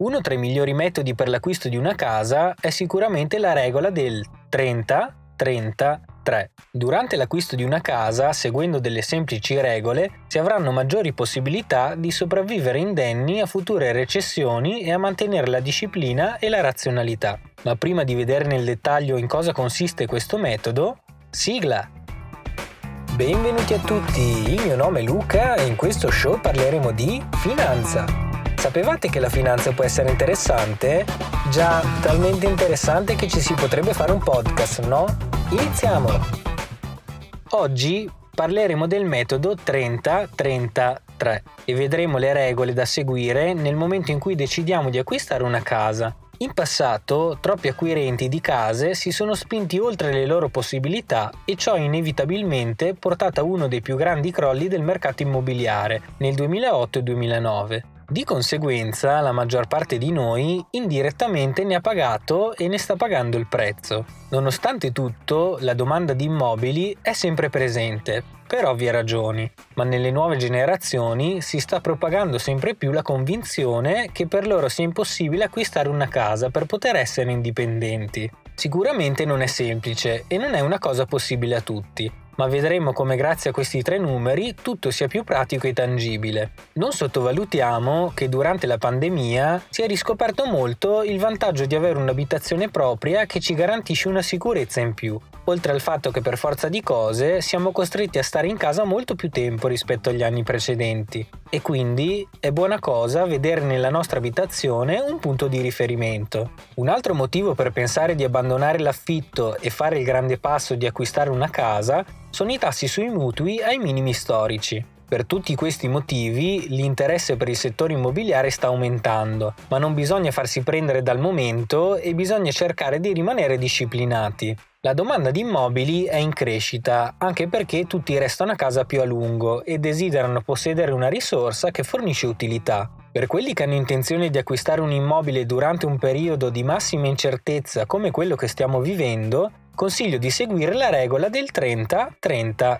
Uno tra i migliori metodi per l'acquisto di una casa è sicuramente la regola del 30 30 3. Durante l'acquisto di una casa, seguendo delle semplici regole, si avranno maggiori possibilità di sopravvivere indenni a future recessioni e a mantenere la disciplina e la razionalità. Ma prima di vedere nel dettaglio in cosa consiste questo metodo, sigla! Benvenuti a tutti, il mio nome è Luca e in questo show parleremo di finanza. Sapevate che la finanza può essere interessante? Già, talmente interessante che ci si potrebbe fare un podcast, no? Iniziamo! Oggi parleremo del metodo 30-30-3 e vedremo le regole da seguire nel momento in cui decidiamo di acquistare una casa. In passato, troppi acquirenti di case si sono spinti oltre le loro possibilità e ciò inevitabilmente portato a uno dei più grandi crolli del mercato immobiliare nel 2008 e 2009. Di conseguenza, la maggior parte di noi indirettamente ne ha pagato e ne sta pagando il prezzo. Nonostante tutto, la domanda di immobili è sempre presente, per ovvie ragioni, ma nelle nuove generazioni si sta propagando sempre più la convinzione che per loro sia impossibile acquistare una casa per poter essere indipendenti. Sicuramente non è semplice e non è una cosa possibile a tutti, ma vedremo come grazie a questi tre numeri tutto sia più pratico e tangibile. Non sottovalutiamo che durante la pandemia si è riscoperto molto il vantaggio di avere un'abitazione propria che ci garantisce una sicurezza in più, oltre al fatto che per forza di cose siamo costretti a stare in casa molto più tempo rispetto agli anni precedenti e quindi è buona cosa vedere nella nostra abitazione un punto di riferimento. Un altro motivo per pensare di abbandonare l'affitto e fare il grande passo di acquistare una casa sono i tassi sui mutui ai minimi storici. Per tutti questi motivi l'interesse per il settore immobiliare sta aumentando, ma non bisogna farsi prendere dal momento e bisogna cercare di rimanere disciplinati. La domanda di immobili è in crescita, anche perché tutti restano a casa più a lungo e desiderano possedere una risorsa che fornisce utilità. Per quelli che hanno intenzione di acquistare un immobile durante un periodo di massima incertezza come quello che stiamo vivendo, consiglio di seguire la regola del 30-30-3,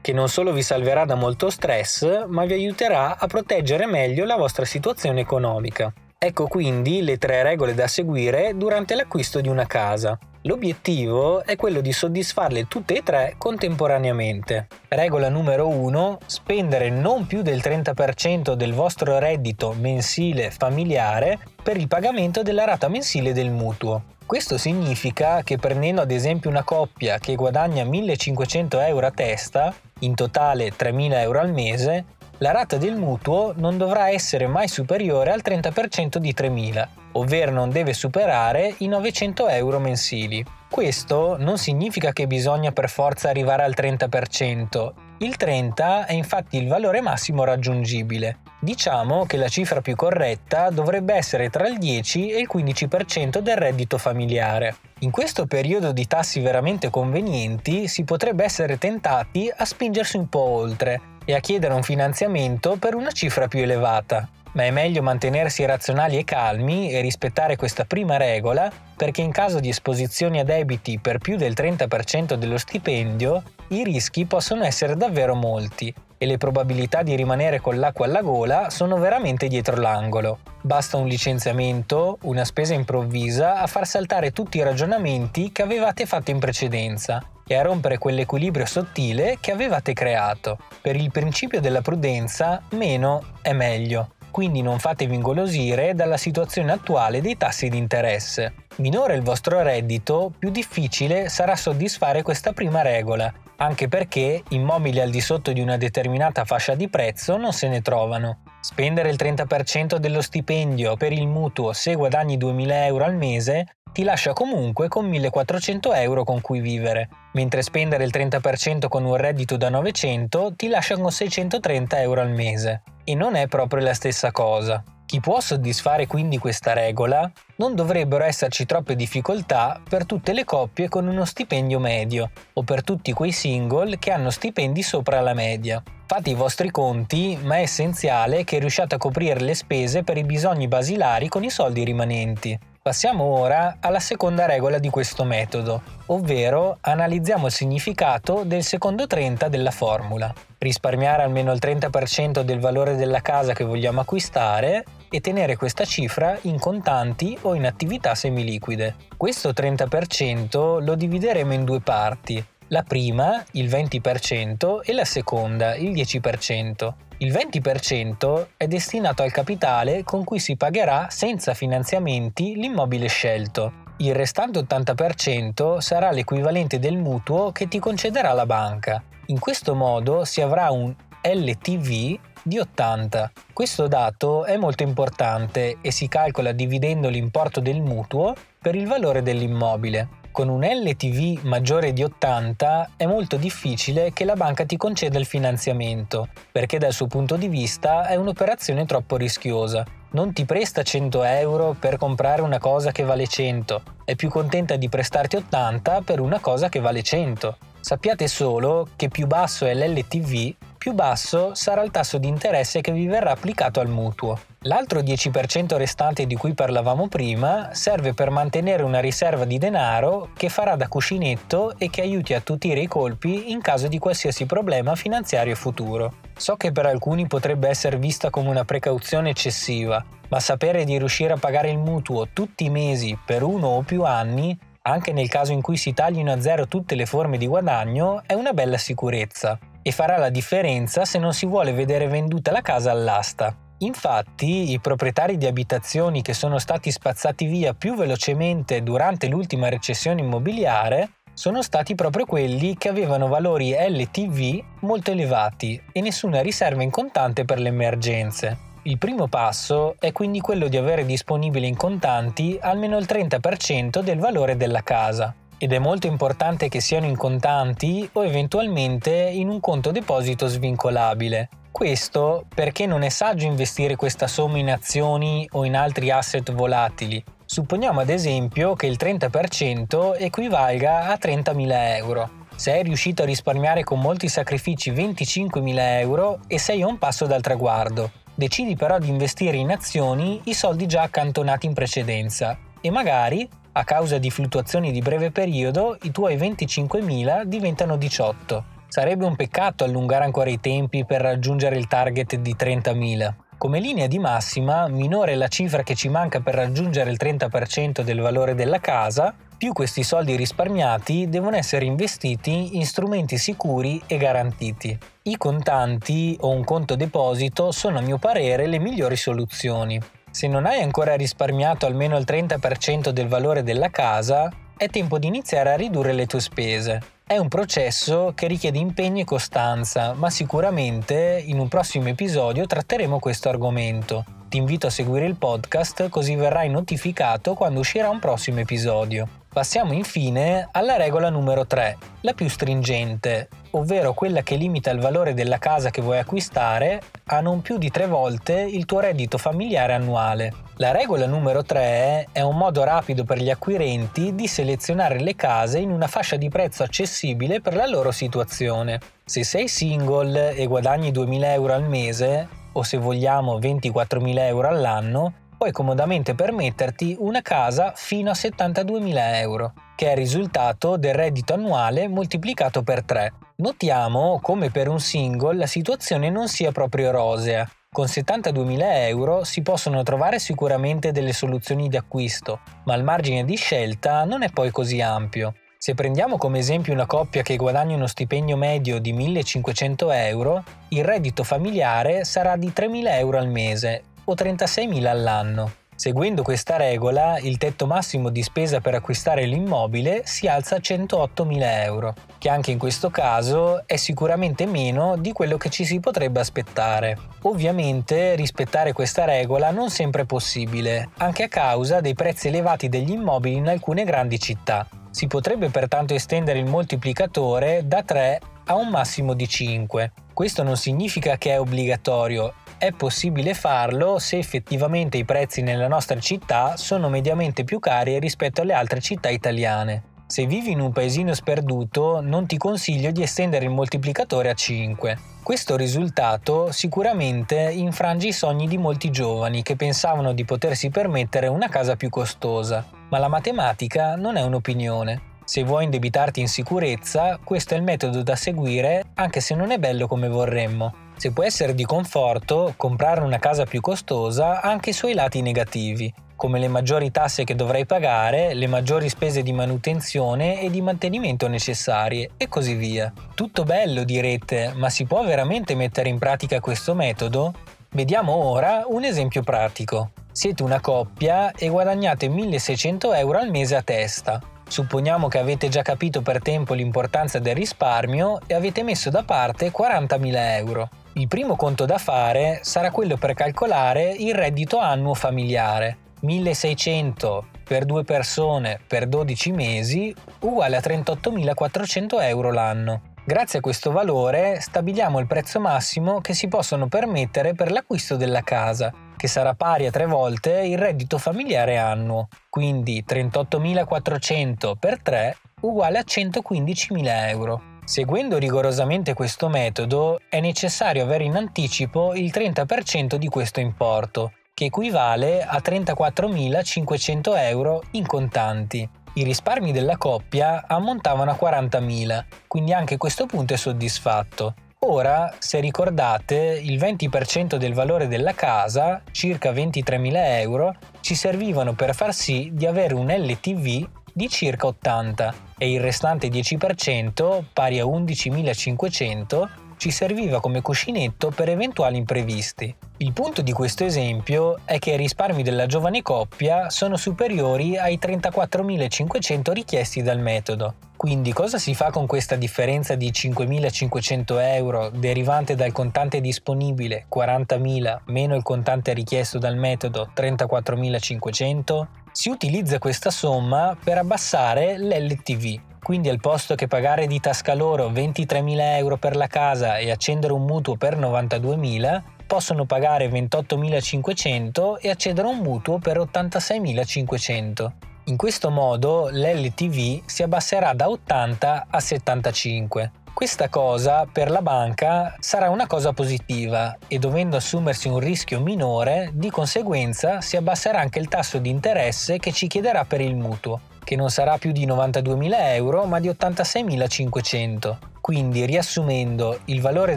che non solo vi salverà da molto stress, ma vi aiuterà a proteggere meglio la vostra situazione economica. Ecco quindi le tre regole da seguire durante l'acquisto di una casa. L'obiettivo è quello di soddisfarle tutte e tre contemporaneamente. Regola numero 1. Spendere non più del 30% del vostro reddito mensile familiare per il pagamento della rata mensile del mutuo. Questo significa che prendendo ad esempio una coppia che guadagna 1500 euro a testa, in totale 3000 euro al mese, la rata del mutuo non dovrà essere mai superiore al 30% di 3000, ovvero non deve superare i 900 euro mensili. Questo non significa che bisogna per forza arrivare al 30%, il 30 è infatti il valore massimo raggiungibile. Diciamo che la cifra più corretta dovrebbe essere tra il 10 e il 15% del reddito familiare. In questo periodo di tassi veramente convenienti si potrebbe essere tentati a spingersi un po' oltre e a chiedere un finanziamento per una cifra più elevata ma è meglio mantenersi razionali e calmi e rispettare questa prima regola perché in caso di esposizioni a debiti per più del 30% dello stipendio, i rischi possono essere davvero molti e le probabilità di rimanere con l'acqua alla gola sono veramente dietro l'angolo. Basta un licenziamento, una spesa improvvisa a far saltare tutti i ragionamenti che avevate fatto in precedenza e a rompere quell'equilibrio sottile che avevate creato. Per il principio della prudenza, meno è meglio quindi non fatevi ingolosire dalla situazione attuale dei tassi di interesse. Minore il vostro reddito, più difficile sarà soddisfare questa prima regola, anche perché immobili al di sotto di una determinata fascia di prezzo non se ne trovano. Spendere il 30% dello stipendio per il mutuo se guadagni 2000 euro al mese ti lascia comunque con 1400 euro con cui vivere, mentre spendere il 30% con un reddito da 900 ti lascia con 630 euro al mese. E non è proprio la stessa cosa. Chi può soddisfare quindi questa regola? Non dovrebbero esserci troppe difficoltà per tutte le coppie con uno stipendio medio o per tutti quei single che hanno stipendi sopra la media. Fate i vostri conti, ma è essenziale che riusciate a coprire le spese per i bisogni basilari con i soldi rimanenti. Passiamo ora alla seconda regola di questo metodo, ovvero analizziamo il significato del secondo 30 della formula. Risparmiare almeno il 30% del valore della casa che vogliamo acquistare e tenere questa cifra in contanti o in attività semiliquide. Questo 30% lo divideremo in due parti. La prima, il 20%, e la seconda, il 10%. Il 20% è destinato al capitale con cui si pagherà senza finanziamenti l'immobile scelto. Il restante 80% sarà l'equivalente del mutuo che ti concederà la banca. In questo modo si avrà un LTV di 80. Questo dato è molto importante e si calcola dividendo l'importo del mutuo per il valore dell'immobile. Con un LTV maggiore di 80 è molto difficile che la banca ti conceda il finanziamento, perché dal suo punto di vista è un'operazione troppo rischiosa. Non ti presta 100 euro per comprare una cosa che vale 100, è più contenta di prestarti 80 per una cosa che vale 100. Sappiate solo che più basso è l'LTV, più basso sarà il tasso di interesse che vi verrà applicato al mutuo. L'altro 10% restante di cui parlavamo prima serve per mantenere una riserva di denaro che farà da cuscinetto e che aiuti a tutire i colpi in caso di qualsiasi problema finanziario futuro. So che per alcuni potrebbe essere vista come una precauzione eccessiva, ma sapere di riuscire a pagare il mutuo tutti i mesi per uno o più anni anche nel caso in cui si taglino a zero tutte le forme di guadagno, è una bella sicurezza e farà la differenza se non si vuole vedere venduta la casa all'asta. Infatti, i proprietari di abitazioni che sono stati spazzati via più velocemente durante l'ultima recessione immobiliare sono stati proprio quelli che avevano valori LTV molto elevati e nessuna riserva in contante per le emergenze. Il primo passo è quindi quello di avere disponibile in contanti almeno il 30% del valore della casa ed è molto importante che siano in contanti o eventualmente in un conto deposito svincolabile. Questo perché non è saggio investire questa somma in azioni o in altri asset volatili. Supponiamo ad esempio che il 30% equivalga a 30.000 euro. Sei riuscito a risparmiare con molti sacrifici 25.000 euro e sei a un passo dal traguardo. Decidi però di investire in azioni i soldi già accantonati in precedenza e magari, a causa di fluttuazioni di breve periodo, i tuoi 25.000 diventano 18. Sarebbe un peccato allungare ancora i tempi per raggiungere il target di 30.000. Come linea di massima, minore è la cifra che ci manca per raggiungere il 30% del valore della casa, più questi soldi risparmiati devono essere investiti in strumenti sicuri e garantiti. I contanti o un conto deposito sono a mio parere le migliori soluzioni. Se non hai ancora risparmiato almeno il 30% del valore della casa, è tempo di iniziare a ridurre le tue spese. È un processo che richiede impegno e costanza, ma sicuramente in un prossimo episodio tratteremo questo argomento. Ti invito a seguire il podcast così verrai notificato quando uscirà un prossimo episodio. Passiamo infine alla regola numero 3, la più stringente, ovvero quella che limita il valore della casa che vuoi acquistare a non più di tre volte il tuo reddito familiare annuale. La regola numero 3 è un modo rapido per gli acquirenti di selezionare le case in una fascia di prezzo accessibile per la loro situazione. Se sei single e guadagni 2.000 euro al mese, o se vogliamo 24.000 euro all'anno, puoi comodamente permetterti una casa fino a 72.000 euro, che è il risultato del reddito annuale moltiplicato per 3. Notiamo come per un single la situazione non sia proprio rosea. Con 72.000 euro si possono trovare sicuramente delle soluzioni di acquisto, ma il margine di scelta non è poi così ampio. Se prendiamo come esempio una coppia che guadagna uno stipendio medio di 1500 euro, il reddito familiare sarà di 3.000 euro al mese o 36.000 all'anno. Seguendo questa regola, il tetto massimo di spesa per acquistare l'immobile si alza a 108.000 euro, che anche in questo caso è sicuramente meno di quello che ci si potrebbe aspettare. Ovviamente rispettare questa regola non sempre è possibile, anche a causa dei prezzi elevati degli immobili in alcune grandi città. Si potrebbe pertanto estendere il moltiplicatore da 3 a un massimo di 5. Questo non significa che è obbligatorio, è possibile farlo se effettivamente i prezzi nella nostra città sono mediamente più cari rispetto alle altre città italiane. Se vivi in un paesino sperduto non ti consiglio di estendere il moltiplicatore a 5. Questo risultato sicuramente infrange i sogni di molti giovani che pensavano di potersi permettere una casa più costosa, ma la matematica non è un'opinione. Se vuoi indebitarti in sicurezza, questo è il metodo da seguire anche se non è bello come vorremmo. Se può essere di conforto, comprare una casa più costosa ha anche i suoi lati negativi, come le maggiori tasse che dovrai pagare, le maggiori spese di manutenzione e di mantenimento necessarie e così via. Tutto bello direte, ma si può veramente mettere in pratica questo metodo? Vediamo ora un esempio pratico. Siete una coppia e guadagnate 1600 euro al mese a testa. Supponiamo che avete già capito per tempo l'importanza del risparmio e avete messo da parte 40.000 euro. Il primo conto da fare sarà quello per calcolare il reddito annuo familiare. 1600 per due persone per 12 mesi uguale a 38.400 euro l'anno. Grazie a questo valore stabiliamo il prezzo massimo che si possono permettere per l'acquisto della casa, che sarà pari a tre volte il reddito familiare annuo, quindi 38.400 per 3 uguale a 115.000 euro. Seguendo rigorosamente questo metodo è necessario avere in anticipo il 30% di questo importo, che equivale a 34.500 euro in contanti. I risparmi della coppia ammontavano a 40.000, quindi anche questo punto è soddisfatto. Ora, se ricordate, il 20% del valore della casa, circa 23.000 euro, ci servivano per far sì di avere un LTV di circa 80 e il restante 10%, pari a 11.500, ci serviva come cuscinetto per eventuali imprevisti. Il punto di questo esempio è che i risparmi della giovane coppia sono superiori ai 34.500 richiesti dal metodo. Quindi cosa si fa con questa differenza di 5.500 euro derivante dal contante disponibile 40.000 meno il contante richiesto dal metodo 34.500? Si utilizza questa somma per abbassare l'LTV, quindi al posto che pagare di tasca loro 23.000 euro per la casa e accendere un mutuo per 92.000, possono pagare 28.500 e accedere a un mutuo per 86.500. In questo modo l'LTV si abbasserà da 80 a 75. Questa cosa per la banca sarà una cosa positiva e dovendo assumersi un rischio minore, di conseguenza si abbasserà anche il tasso di interesse che ci chiederà per il mutuo, che non sarà più di 92.000 euro ma di 86.500. Quindi, riassumendo, il valore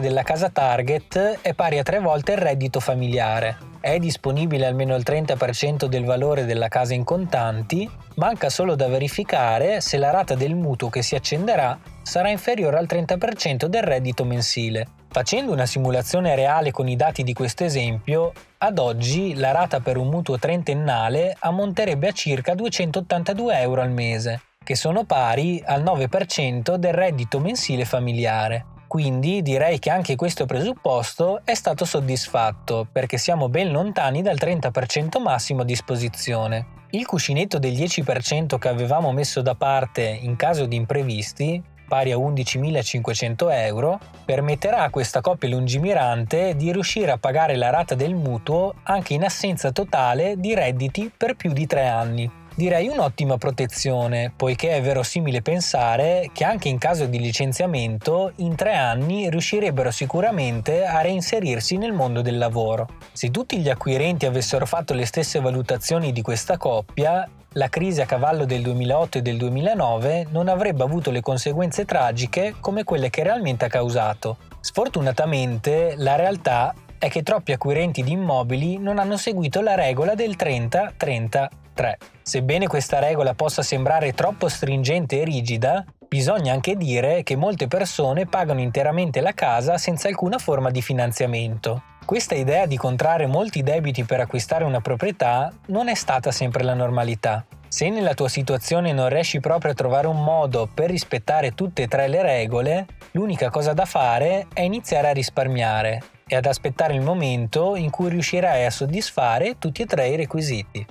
della casa target è pari a tre volte il reddito familiare. È disponibile almeno il 30% del valore della casa in contanti, manca solo da verificare se la rata del mutuo che si accenderà sarà inferiore al 30% del reddito mensile. Facendo una simulazione reale con i dati di questo esempio, ad oggi la rata per un mutuo trentennale ammonterebbe a circa 282 euro al mese che sono pari al 9% del reddito mensile familiare. Quindi direi che anche questo presupposto è stato soddisfatto perché siamo ben lontani dal 30% massimo a disposizione. Il cuscinetto del 10% che avevamo messo da parte in caso di imprevisti, pari a 11.500 euro, permetterà a questa coppia lungimirante di riuscire a pagare la rata del mutuo anche in assenza totale di redditi per più di tre anni. Direi un'ottima protezione, poiché è verosimile pensare che anche in caso di licenziamento, in tre anni riuscirebbero sicuramente a reinserirsi nel mondo del lavoro. Se tutti gli acquirenti avessero fatto le stesse valutazioni di questa coppia, la crisi a cavallo del 2008 e del 2009 non avrebbe avuto le conseguenze tragiche come quelle che realmente ha causato. Sfortunatamente, la realtà è che troppi acquirenti di immobili non hanno seguito la regola del 30-30 3. Sebbene questa regola possa sembrare troppo stringente e rigida, bisogna anche dire che molte persone pagano interamente la casa senza alcuna forma di finanziamento. Questa idea di contrarre molti debiti per acquistare una proprietà non è stata sempre la normalità. Se nella tua situazione non riesci proprio a trovare un modo per rispettare tutte e tre le regole, l'unica cosa da fare è iniziare a risparmiare e ad aspettare il momento in cui riuscirai a soddisfare tutti e tre i requisiti.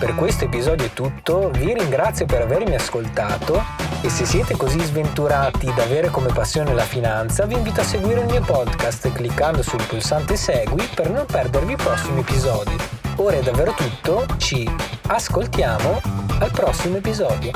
Per questo episodio è tutto, vi ringrazio per avermi ascoltato e se siete così sventurati da avere come passione la finanza, vi invito a seguire il mio podcast cliccando sul pulsante Segui per non perdervi i prossimi episodi. Ora è davvero tutto, ci ascoltiamo al prossimo episodio.